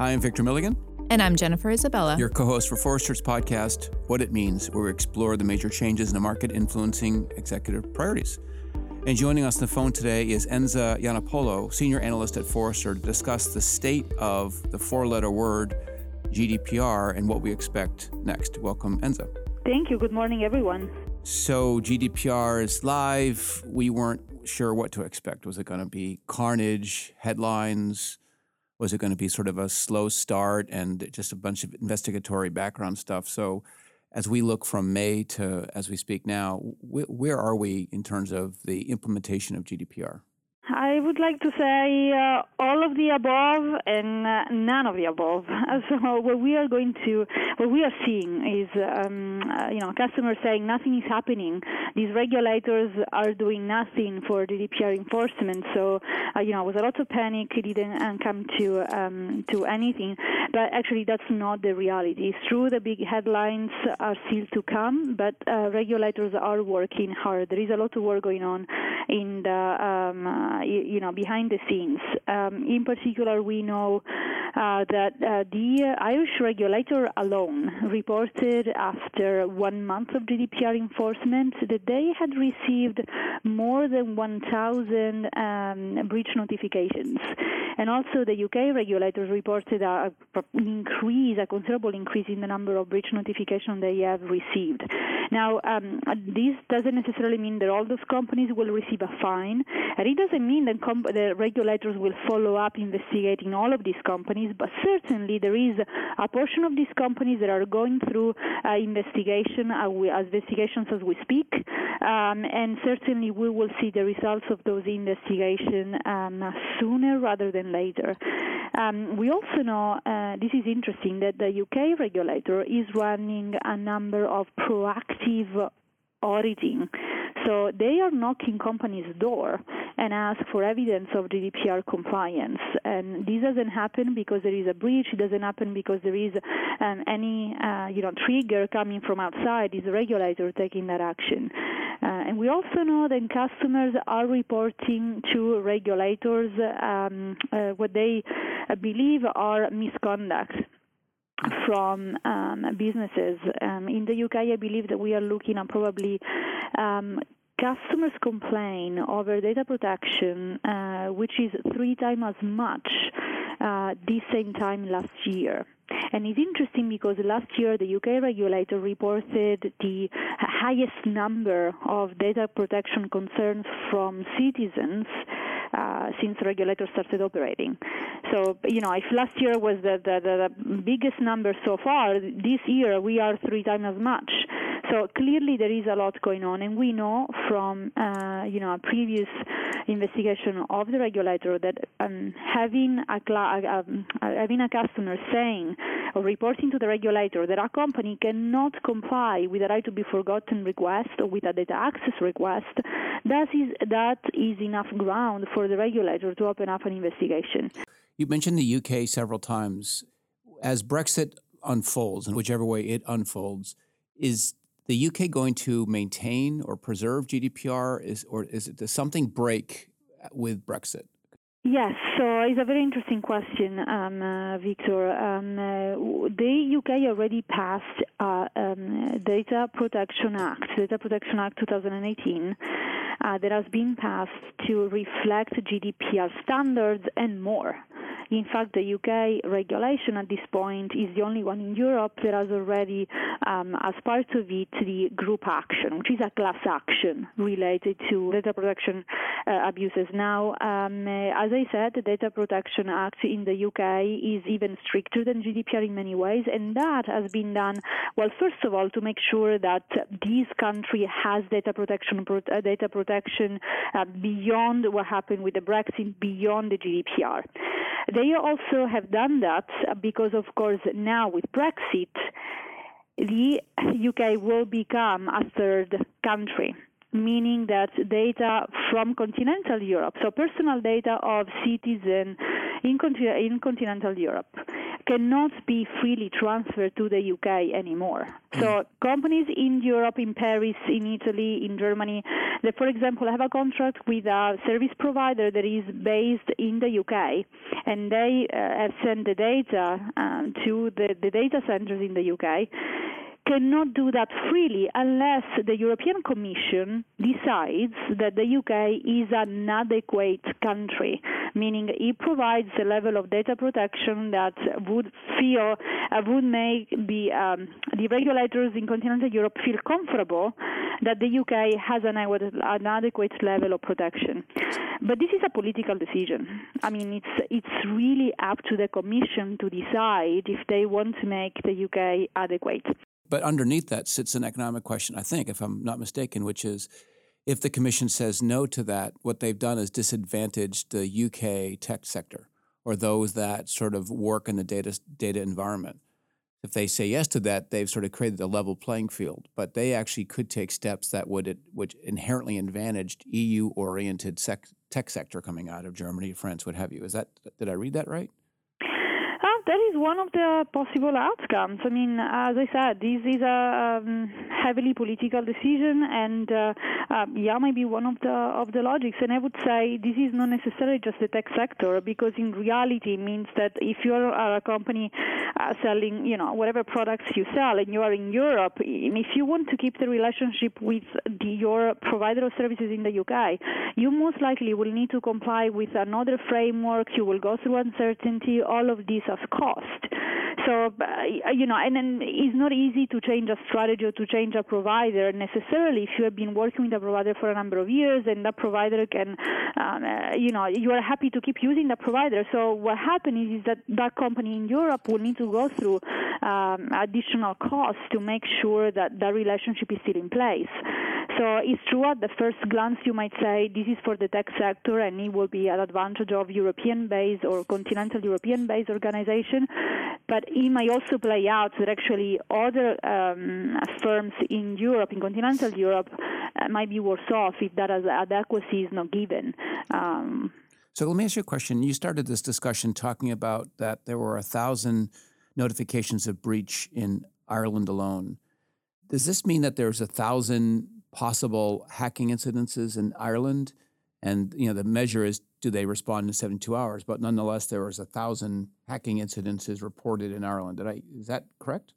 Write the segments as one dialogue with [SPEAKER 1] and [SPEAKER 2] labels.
[SPEAKER 1] Hi, I'm Victor Milligan.
[SPEAKER 2] And I'm Jennifer Isabella.
[SPEAKER 1] Your co host for Forrester's podcast, What It Means, where we explore the major changes in the market influencing executive priorities. And joining us on the phone today is Enza Iannopollo, senior analyst at Forrester, to discuss the state of the four letter word GDPR and what we expect next. Welcome, Enza.
[SPEAKER 3] Thank you. Good morning, everyone.
[SPEAKER 1] So, GDPR is live. We weren't sure what to expect. Was it going to be carnage, headlines? Was it going to be sort of a slow start and just a bunch of investigatory background stuff? So, as we look from May to as we speak now, wh- where are we in terms of the implementation of GDPR?
[SPEAKER 3] I would like to say uh, all of the above and uh, none of the above. So what we are going to, what we are seeing is, um, uh, you know, customers saying nothing is happening. These regulators are doing nothing for GDPR enforcement. So, uh, you know, was a lot of panic. It didn't uh, come to um, to anything. But actually, that's not the reality. It's true the big headlines are still to come, but uh, regulators are working hard. There is a lot of work going on in the um, uh, you know, behind the scenes. Um, in particular, we know uh, that uh, the Irish regulator alone reported after one month of GDPR enforcement that they had received more than 1,000 um, breach notifications. And also, the UK regulators reported an increase, a considerable increase in the number of breach notifications they have received. Now, um, this doesn't necessarily mean that all those companies will receive a fine, and it doesn't mean that comp- the regulators will follow up investigating all of these companies, but certainly there is a portion of these companies that are going through uh, investigation uh, we, investigations as we speak, um, and certainly we will see the results of those investigations um, sooner rather than later. Um, we also know, uh, this is interesting, that the UK regulator is running a number of proactive auditing. So they are knocking companies' door and ask for evidence of GDPR compliance. And this doesn't happen because there is a breach. It doesn't happen because there is um, any uh, you know trigger coming from outside. It's the regulator taking that action. Uh, and we also know that customers are reporting to regulators um, uh, what they believe are misconduct from um, businesses. Um, in the UK, I believe that we are looking at probably um, customers complain over data protection, uh, which is three times as much uh, this same time last year. And it's interesting because last year the UK regulator reported the highest number of data protection concerns from citizens uh, since regulators started operating. So, you know, if last year was the, the, the biggest number so far, this year we are three times as much. So clearly there is a lot going on, and we know from uh, you know a previous investigation of the regulator that um, having a um, having a customer saying or reporting to the regulator that a company cannot comply with a right to be forgotten request or with a data access request, that is that is enough ground for the regulator to open up an investigation.
[SPEAKER 1] You mentioned the UK several times. As Brexit unfolds, and whichever way it unfolds, is the UK going to maintain or preserve GDPR? Is or is it does something break uh, with Brexit?
[SPEAKER 3] Yes, so it's a very interesting question, um, uh, Victor. Um, uh, the UK already passed uh, um, Data Protection Act, Data Protection Act 2018, uh, that has been passed to reflect GDPR standards and more. In fact, the UK regulation at this point is the only one in Europe that has already, um, as part of it, the group action, which is a class action related to data protection uh, abuses. Now, um, as I said, the Data Protection Act in the UK is even stricter than GDPR in many ways, and that has been done, well, first of all, to make sure that this country has data protection, uh, data protection uh, beyond what happened with the Brexit, beyond the GDPR. They also have done that because, of course, now with Brexit, the UK will become a third country meaning that data from continental Europe, so personal data of citizens in, in continental Europe, cannot be freely transferred to the UK anymore. So companies in Europe, in Paris, in Italy, in Germany, that, for example, have a contract with a service provider that is based in the UK, and they uh, have sent the data um, to the, the data centers in the UK cannot do that freely unless the European Commission decides that the UK is an adequate country, meaning it provides a level of data protection that would feel uh, would make the um, the regulators in continental Europe feel comfortable that the UK has an, an adequate level of protection. But this is a political decision. I mean, it's it's really up to the Commission to decide if they want to make the UK adequate.
[SPEAKER 1] But underneath that sits an economic question, I think, if I'm not mistaken, which is if the commission says no to that, what they've done is disadvantaged the UK tech sector or those that sort of work in the data data environment. If they say yes to that, they've sort of created a level playing field. But they actually could take steps that would which inherently advantaged EU-oriented sec- tech sector coming out of Germany, France, what have you. Is that did I read that right?
[SPEAKER 3] That is one of the possible outcomes. I mean, as I said, this is a um, heavily political decision, and uh, uh, yeah, maybe one of the of the logics. And I would say this is not necessarily just the tech sector, because in reality, it means that if you are a company uh, selling, you know, whatever products you sell, and you are in Europe, if you want to keep the relationship with the, your provider of services in the UK, you most likely will need to comply with another framework. You will go through uncertainty. All of this as cost. So, uh, you know, and then it's not easy to change a strategy or to change a provider necessarily if you have been working with a provider for a number of years and that provider can, um, uh, you know, you are happy to keep using that provider. So what happens is, that that company in Europe will need to go through um, additional costs to make sure that that relationship is still in place. So it's true at the first glance you might say this is for the tech sector and it will be an advantage of European-based or continental European-based organization, but it might also play out that actually other um, firms in Europe, in continental Europe, uh, might be worse off if that adequacy is not given. Um,
[SPEAKER 1] so let me ask you a question. You started this discussion talking about that there were a thousand notifications of breach in Ireland alone. Does this mean that there's a thousand possible hacking incidences in Ireland, and you know the measure is do they respond in 72 hours? But nonetheless, there was a thousand hacking incidences reported in Ireland. I is that correct?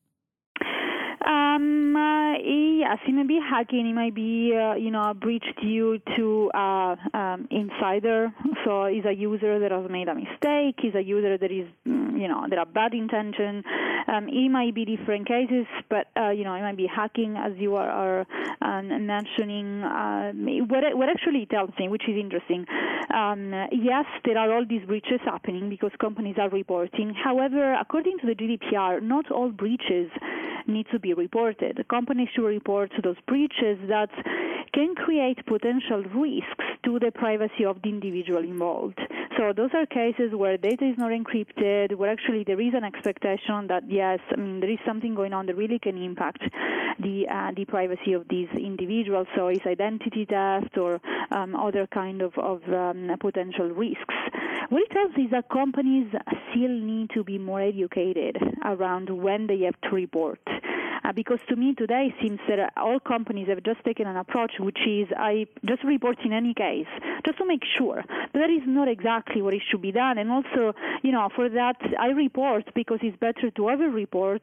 [SPEAKER 3] Um, uh, yes, it may be hacking. It might be, uh, you know, a breach due to uh, um, insider. So, is a user that has made a mistake. Is a user that is, mm, you know, that have bad intention. Um, it might be different cases, but uh, you know, it might be hacking, as you are, are uh, mentioning. Uh, what what actually tells me, which is interesting. Um, yes, there are all these breaches happening because companies are reporting. However, according to the GDPR, not all breaches need to be reported. Companies should report those breaches that can create potential risks to the privacy of the individual involved. So those are cases where data is not encrypted, where actually there is an expectation that yes, I mean there is something going on that really can impact the uh, the privacy of these individuals. So it's identity theft or um, other kind of, of um, potential risks. What it tells is that companies still need to be more educated around when they have to report. Because to me today it seems that all companies have just taken an approach which is I just report in any case, just to make sure. But that is not exactly what it should be done. And also, you know, for that I report because it's better to ever report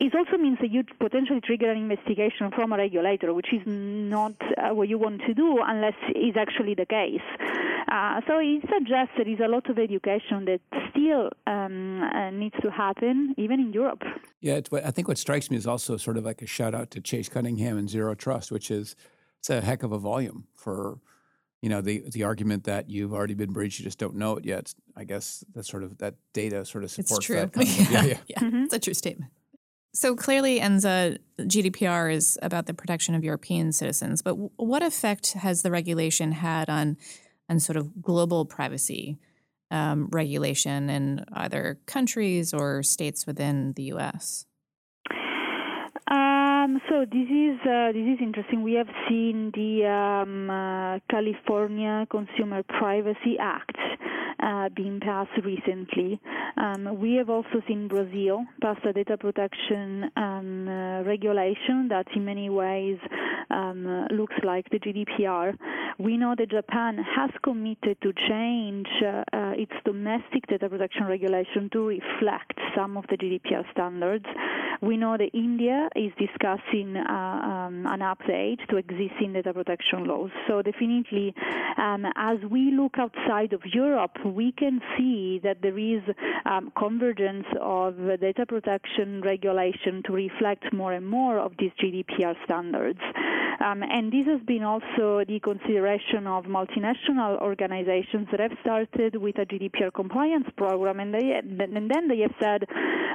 [SPEAKER 3] it also means that you potentially trigger an investigation from a regulator, which is not uh, what you want to do unless it's actually the case. Uh, so it suggests there is a lot of education that still um, uh, needs to happen, even in Europe.
[SPEAKER 1] Yeah, I think what strikes me is also sort of like a shout out to Chase Cunningham and Zero Trust, which is it's a heck of a volume for you know the the argument that you've already been breached, you just don't know it yet. I guess that sort of that data sort of supports
[SPEAKER 2] it's true.
[SPEAKER 1] that.
[SPEAKER 2] Kind
[SPEAKER 1] of,
[SPEAKER 2] yeah, yeah, yeah. Mm-hmm. it's a true statement. So clearly, Enza GDPR is about the protection of European citizens, but what effect has the regulation had on on sort of global privacy um, regulation in either countries or states within the U.S.?
[SPEAKER 3] Um, so this is uh, this is interesting. We have seen the um, uh, California Consumer Privacy Act uh, being passed recently. Um, we have also seen Brazil pass a data protection um, uh, regulation that, in many ways, um, looks like the GDPR. We know that Japan has committed to change uh, uh, its domestic data protection regulation to reflect some of the GDPR standards. We know that India is discussing uh, um, an update to existing data protection laws. So definitely, um, as we look outside of Europe, we can see that there is um, convergence of data protection regulation to reflect more and more of these GDPR standards. Um, and this has been also the consideration of multinational organizations that have started with a GDPR compliance program, and they and then they have said,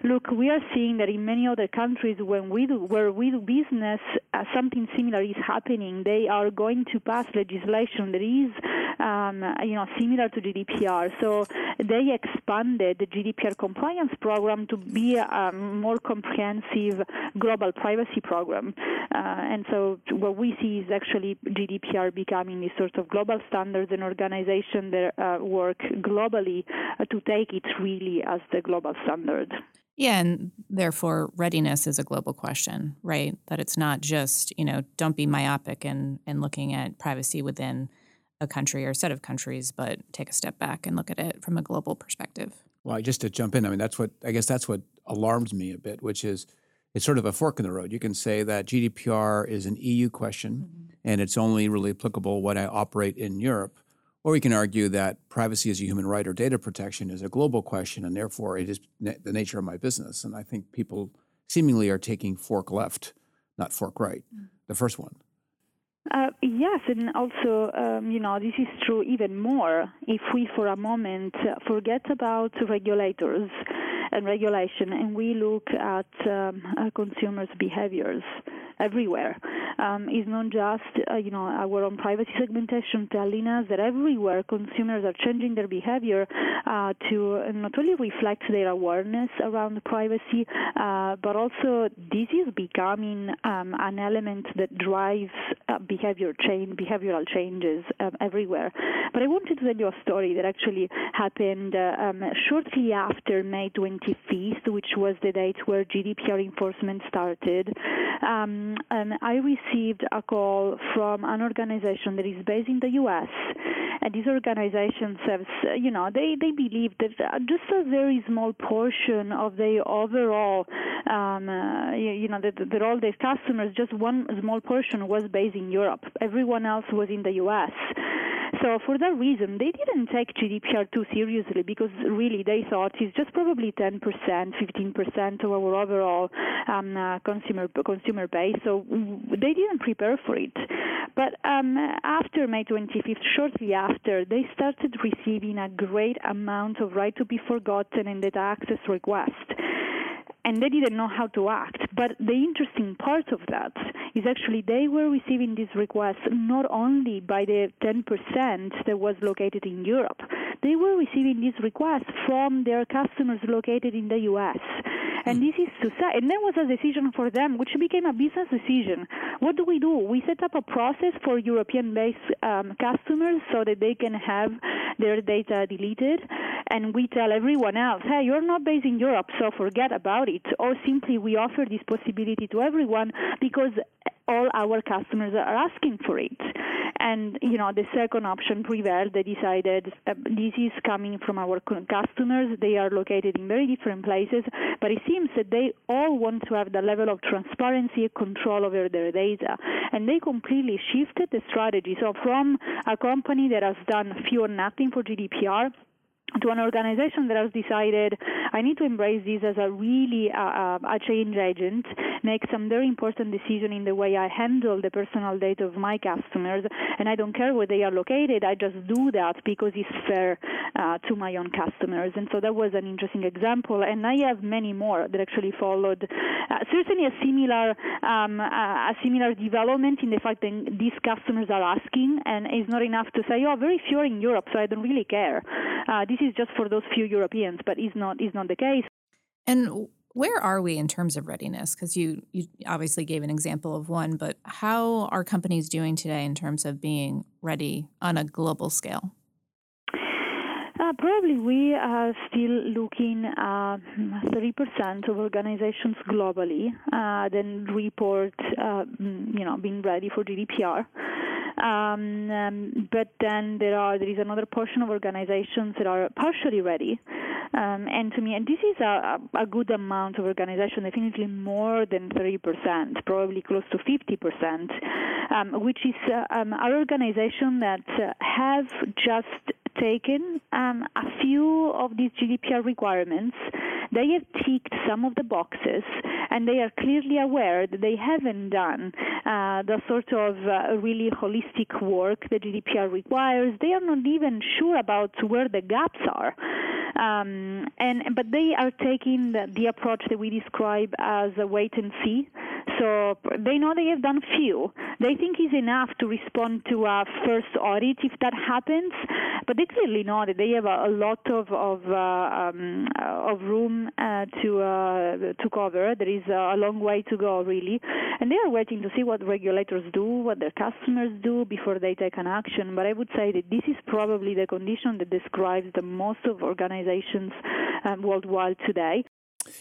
[SPEAKER 3] look, we are seeing that in many other countries when we do, where we do business, uh, something similar is happening. They are going to pass legislation that is, um, you know, similar to GDPR. So they expanded the GDPR compliance program to be a more comprehensive global privacy program. Uh, and so what we see is actually GDPR becoming this sort of global standards and organization that uh, work globally uh, to take it really as the global standard.
[SPEAKER 2] Yeah, and therefore readiness is a global question, right? That it's not just, you know, don't be myopic and and looking at privacy within a country or a set of countries, but take a step back and look at it from a global perspective.
[SPEAKER 1] Well, just to jump in, I mean that's what I guess that's what alarms me a bit, which is it's sort of a fork in the road. You can say that GDPR is an EU question mm-hmm. and it's only really applicable when I operate in Europe. Or we can argue that privacy as a human right or data protection is a global question, and therefore it is na- the nature of my business. And I think people seemingly are taking fork left, not fork right, mm. the first one.
[SPEAKER 3] Uh, yes, and also, um, you know, this is true even more if we, for a moment, forget about regulators and regulation and we look at um, uh, consumers' behaviors everywhere. Um, it's not just uh, you know our own privacy segmentation telling us that everywhere consumers are changing their behavior uh, to not only reflect their awareness around privacy, uh, but also this is becoming um, an element that drives behavior change, behavioral changes um, everywhere. But I wanted to tell you a story that actually happened uh, um, shortly after May 25th, which was the date where GDPR enforcement started. Um, and I received a call from an organization that is based in the U.S. And these organizations have, you know, they, they believe that just a very small portion of the overall, um, uh, you, you, know, that, that all their customers, just one small portion was based in Europe. Everyone else was in the U.S. So for that reason, they didn't take GDPR too seriously because really they thought it's just probably 10%, 15% of our overall um, uh, consumer consumer base. So they didn't prepare for it. But um, after May 25th, shortly after, they started receiving a great amount of right to be forgotten and data access requests and they didn't know how to act. But the interesting part of that is actually they were receiving these requests not only by the 10% that was located in Europe, they were receiving these requests from their customers located in the US. And this is to say, and that was a decision for them, which became a business decision. What do we do? We set up a process for European based um, customers so that they can have their data deleted. And we tell everyone else, hey, you're not based in Europe, so forget about it. Or simply we offer this possibility to everyone because all our customers are asking for it. And you know, the second option prevailed. They decided uh, this is coming from our customers. They are located in very different places, but it seems that they all want to have the level of transparency, control over their data, and they completely shifted the strategy. So from a company that has done few or nothing for GDPR to an organization that has decided I need to embrace this as a really uh, uh, a change agent, make some very important decision in the way I handle the personal data of my customers, and I don't care where they are located. I just do that because it's fair uh, to my own customers. And so that was an interesting example, and I have many more that actually followed. Uh, certainly, a similar um, a similar development in the fact that these customers are asking, and it's not enough to say, "Oh, very few are in Europe, so I don't really care." Uh, this is just for those few Europeans, but is not is not the case.
[SPEAKER 2] And where are we in terms of readiness? Because you you obviously gave an example of one, but how are companies doing today in terms of being ready on a global scale?
[SPEAKER 3] Uh, probably we are still looking at 30% of organizations globally uh, then report, uh, you know, being ready for GDPR. Um, um, but then there are there is another portion of organizations that are partially ready. Um, and to me, and this is a, a good amount of organization, definitely more than 30%, probably close to 50%, um, which is uh, um, our organization that uh, have just taken um, a few of these GDPR requirements. They have ticked some of the boxes, and they are clearly aware that they haven't done uh, the sort of uh, really holistic work that GDPR requires. They are not even sure about where the gaps are. Um, and but they are taking the, the, approach that we describe as a wait and see. So they know they have done few. They think is enough to respond to a first audit if that happens, but they clearly know that they have a, a lot of of, uh, um, of room uh, to uh, to cover. There is a long way to go, really, and they are waiting to see what regulators do, what their customers do before they take an action. But I would say that this is probably the condition that describes the most of organizations um, worldwide today.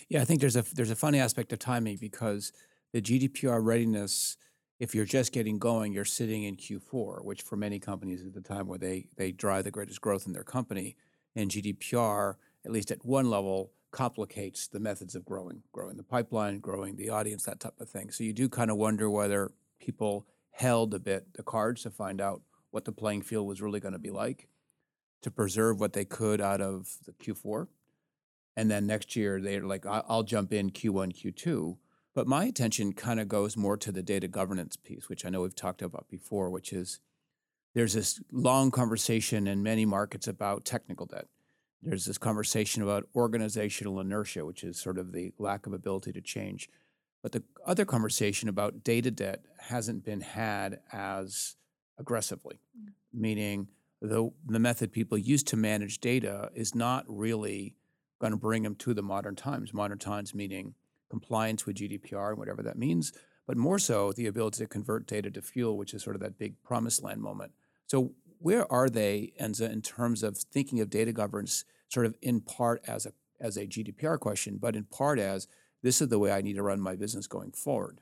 [SPEAKER 1] Yeah, I think there's a there's a funny aspect of timing because the GDPR readiness if you're just getting going, you're sitting in Q4, which for many companies is the time where they they drive the greatest growth in their company. And GDPR, at least at one level, complicates the methods of growing, growing the pipeline, growing the audience, that type of thing. So you do kind of wonder whether people held a bit the cards to find out what the playing field was really going to be like, to preserve what they could out of the Q4. And then next year, they're like, I'll jump in Q1, Q2 but my attention kind of goes more to the data governance piece, which I know we've talked about before, which is there's this long conversation in many markets about technical debt. There's this conversation about organizational inertia, which is sort of the lack of ability to change. But the other conversation about data debt hasn't been had as aggressively, mm. meaning the, the method people use to manage data is not really going to bring them to the modern times. Modern times meaning compliance with GDPR and whatever that means, but more so the ability to convert data to fuel, which is sort of that big promised land moment. So where are they, Enza, in terms of thinking of data governance, sort of in part as a as a GDPR question, but in part as this is the way I need to run my business going forward?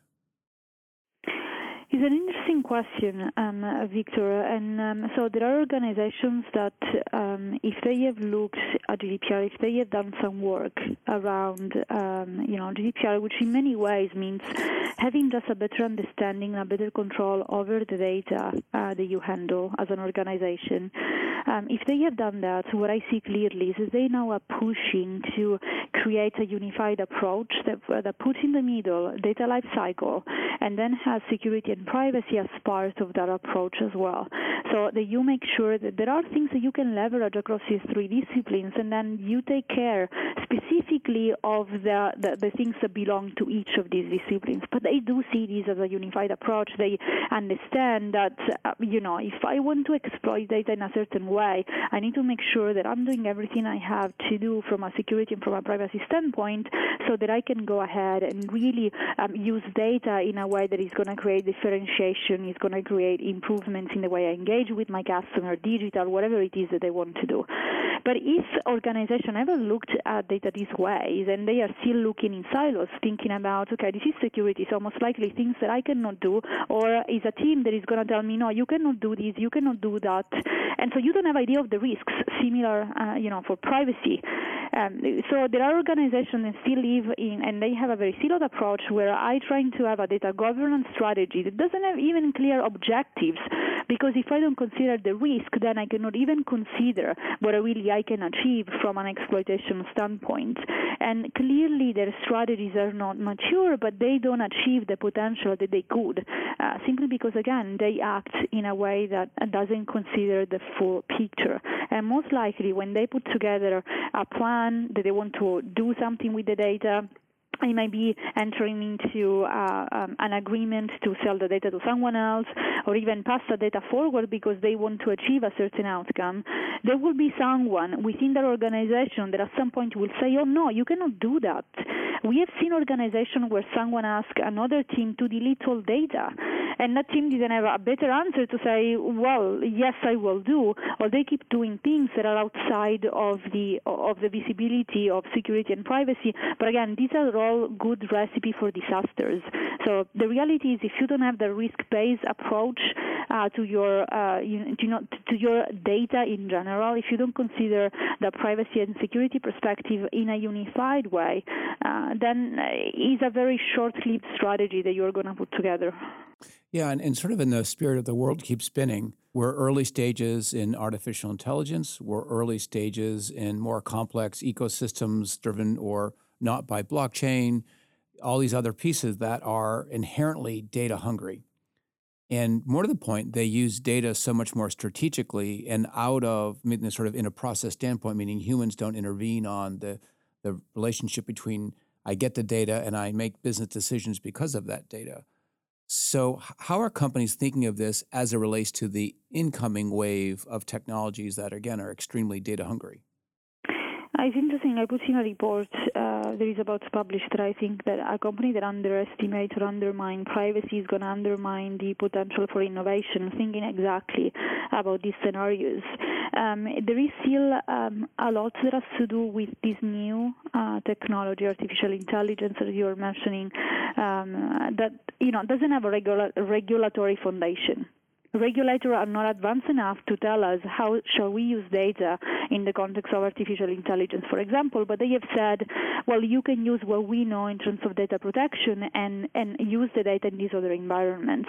[SPEAKER 3] It's an interesting question, um, Victor. And um, so there are organizations that, um, if they have looked at GDPR, if they have done some work around, um, you know, GDPR, which in many ways means having just a better understanding, a better control over the data uh, that you handle as an organization. Um, if they have done that, what I see clearly is that they now are pushing to create a unified approach that, that puts in the middle data lifecycle and then has security and privacy as part of that approach as well. So that you make sure that there are things that you can leverage across these three disciplines, and then you take care specifically of the, the, the things that belong to each of these disciplines. But they do see this as a unified approach. They understand that, uh, you know, if I want to exploit data in a certain way, I need to make sure that I'm doing everything I have to do from a security and from a privacy standpoint so that I can go ahead and really um, use data in a way that is going to create differentiation is going to create improvements in the way I engage with my customer, digital, whatever it is that they want to do. But if organization ever looked at data this way, and they are still looking in silos, thinking about, okay, this is security, so most likely things that I cannot do, or is a team that is going to tell me, no, you cannot do this, you cannot do that, and so you don't have idea of the risks. Similar, uh, you know, for privacy. Um, so there are organizations that still live in, and they have a very siloed approach where I trying to have a data governance strategy that doesn't have even clear objectives, because if I don't consider the risk, then I cannot even consider what really I can achieve from an exploitation standpoint. And clearly, their strategies are not mature, but they don't achieve the potential that they could, uh, simply because again they act in a way that doesn't consider the full picture. And most likely, when they put together a plan plan that they want to do something with the data they might be entering into uh, um, an agreement to sell the data to someone else or even pass the data forward because they want to achieve a certain outcome. There will be someone within their organization that at some point will say, oh no, you cannot do that. We have seen organizations where someone asks another team to delete all data And that team didn't have a better answer to say, well, yes, I will do. Or they keep doing things that are outside of the of the visibility of security and privacy. But again, these are all good recipe for disasters. So the reality is, if you don't have the risk-based approach uh, to your uh, you, you know to your data in general, if you don't consider the privacy and security perspective in a unified way, uh, then it's a very short-lived strategy that you're going to put together.
[SPEAKER 1] Yeah, and, and sort of in the spirit of the world keeps spinning, we're early stages in artificial intelligence. We're early stages in more complex ecosystems driven or not by blockchain, all these other pieces that are inherently data hungry. And more to the point, they use data so much more strategically and out of I mean, sort of in a process standpoint, meaning humans don't intervene on the, the relationship between I get the data and I make business decisions because of that data. So, how are companies thinking of this as it relates to the incoming wave of technologies that, again, are extremely data hungry?
[SPEAKER 3] It's interesting. I put in a report uh, that is about to publish that I think that a company that underestimates or undermines privacy is going to undermine the potential for innovation. Thinking exactly about these scenarios, um, there is still um, a lot that has to do with this new uh, technology, artificial intelligence that you are mentioning, um, that you know doesn't have a regulatory foundation regulators are not advanced enough to tell us how shall we use data in the context of artificial intelligence, for example. But they have said, well, you can use what we know in terms of data protection and, and use the data in these other environments.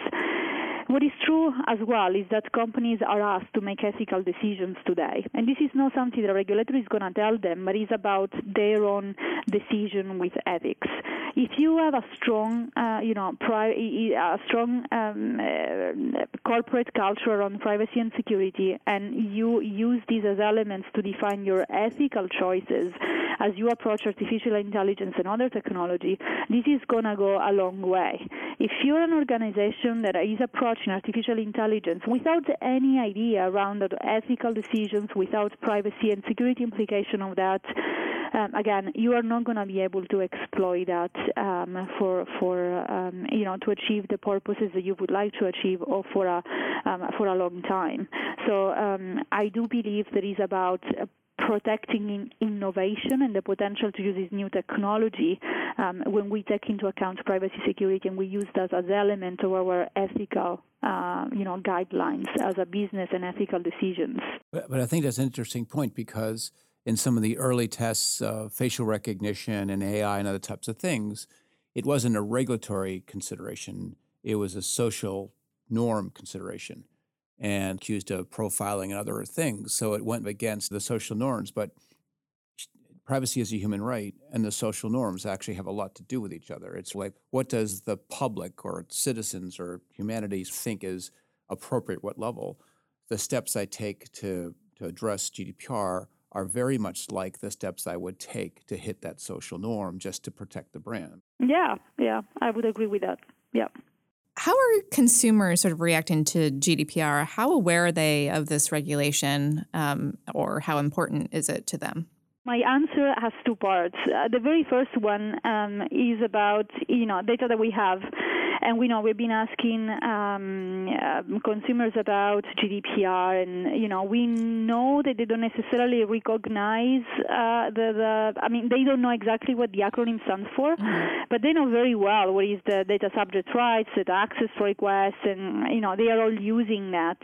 [SPEAKER 3] What is true as well is that companies are asked to make ethical decisions today. And this is not something the regulator is going to tell them, but it's about their own decision with ethics if you have a strong, uh, you know, pri- a strong um, uh, corporate culture on privacy and security, and you use these as elements to define your ethical choices as you approach artificial intelligence and other technology, this is going to go a long way. If you're an organization that is approaching artificial intelligence without any idea around ethical decisions, without privacy and security implication of that, um, again, you are not going to be able to exploit that um, for for um, you know to achieve the purposes that you would like to achieve, or for a um, for a long time. So um, I do believe that is about protecting innovation and the potential to use this new technology um, when we take into account privacy security and we use that as element of our ethical uh, you know guidelines as a business and ethical decisions.
[SPEAKER 1] But, but I think that's an interesting point because in some of the early tests of facial recognition and AI and other types of things, it wasn't a regulatory consideration, it was a social norm consideration and accused of profiling and other things. So it went against the social norms. But privacy is a human right, and the social norms actually have a lot to do with each other. It's like, what does the public or citizens or humanity think is appropriate, what level? The steps I take to, to address GDPR are very much like the steps I would take to hit that social norm just to protect the brand.
[SPEAKER 3] Yeah, yeah, I would agree with that. Yeah.
[SPEAKER 2] How are consumers sort of reacting to GDPR? How aware are they of this regulation, um, or how important is it to them?
[SPEAKER 3] My answer has two parts. Uh, the very first one um, is about you know data that we have and we know we've been asking um, uh, consumers about GDPR, and you know we know that they don't necessarily recognize uh, the, the. I mean, they don't know exactly what the acronym stands for, mm-hmm. but they know very well what is the data subject rights, the access requests, and you know they are all using that.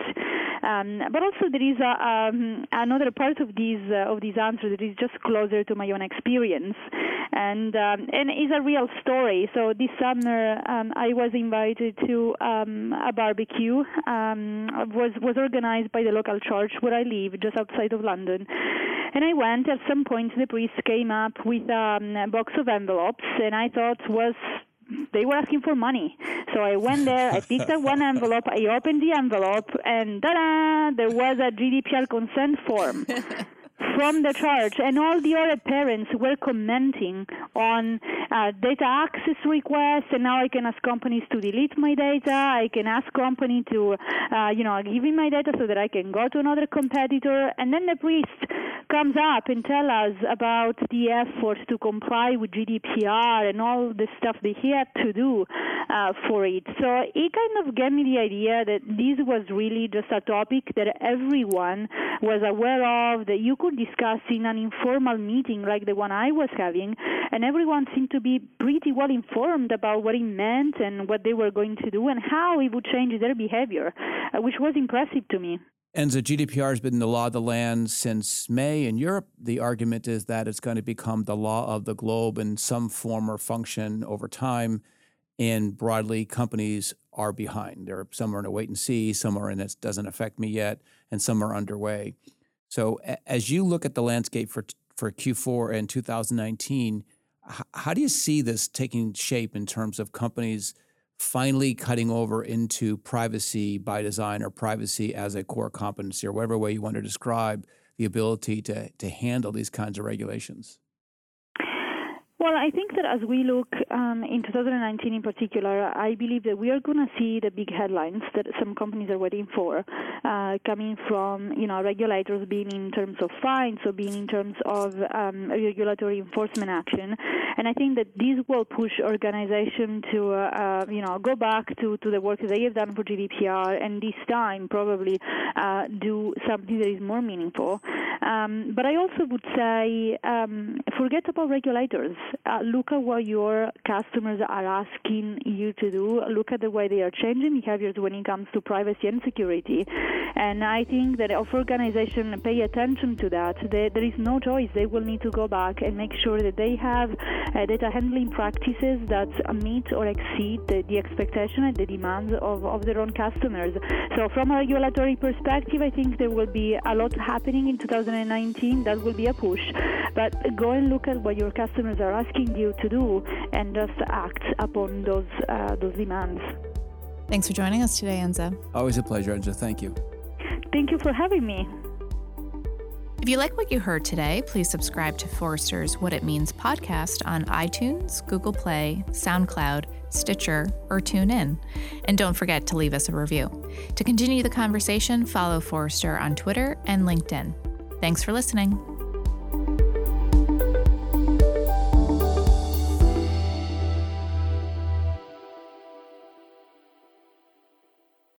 [SPEAKER 3] Um, but also there is a, um, another part of these uh, of these answers that is just closer to my own experience, and um, and is a real story. So this summer um, I was invited to um, a barbecue. Um, was was organized by the local church where I live, just outside of London. And I went. At some point, the priest came up with um, a box of envelopes, and I thought was they were asking for money. So I went there, I picked up one envelope, I opened the envelope, and ta-da! There was a GDPR consent form. from the church, and all the other parents were commenting on uh, data access requests, and now I can ask companies to delete my data. I can ask company to, uh, you know, give me my data so that I can go to another competitor. And then the priest comes up and tell us about the efforts to comply with GDPR and all the stuff that he had to do uh, for it. So it kind of gave me the idea that this was really just a topic that everyone was aware of, that you could discuss in an informal meeting like the one I was having, and everyone seemed to be pretty well informed about what it meant and what they were going to do and how it would change their behavior, uh, which was impressive to me.
[SPEAKER 1] And so GDPR has been the law of the land since May in Europe. The argument is that it's going to become the law of the globe in some form or function over time. And broadly, companies are behind. There some are in a wait and see, some are in it doesn't affect me yet, and some are underway. So as you look at the landscape for for Q4 and 2019, how do you see this taking shape in terms of companies finally cutting over into privacy by design or privacy as a core competency or whatever way you want to describe the ability to, to handle these kinds of regulations?
[SPEAKER 3] Well, I think that as we look um, in 2019 in particular, I believe that we are going to see the big headlines that some companies are waiting for, uh, coming from you know regulators, being in terms of fines or being in terms of um, regulatory enforcement action. And I think that this will push organizations to uh, uh, you know go back to, to the work that they have done for GDPR, and this time probably uh, do something that is more meaningful. Um, but I also would say um, forget about regulators uh, look at what your customers are asking you to do. Look at the way they are changing behaviors when it comes to privacy and security. And I think that if organizations pay attention to that, they, there is no choice. They will need to go back and make sure that they have uh, data handling practices that meet or exceed the, the expectation and the demands of, of their own customers. So, from a regulatory perspective, I think there will be a lot happening in 2019. That will be a push. But go and look at what your customers are asking you to do and just act upon those uh, those demands.
[SPEAKER 2] Thanks for joining us today, Enza.
[SPEAKER 1] Always a pleasure, Enza. Thank you.
[SPEAKER 3] Thank you for having me.
[SPEAKER 2] If you like what you heard today, please subscribe to Forrester's What It Means podcast on iTunes, Google Play, SoundCloud, Stitcher, or TuneIn. And don't forget to leave us a review. To continue the conversation, follow Forrester on Twitter and LinkedIn. Thanks for listening.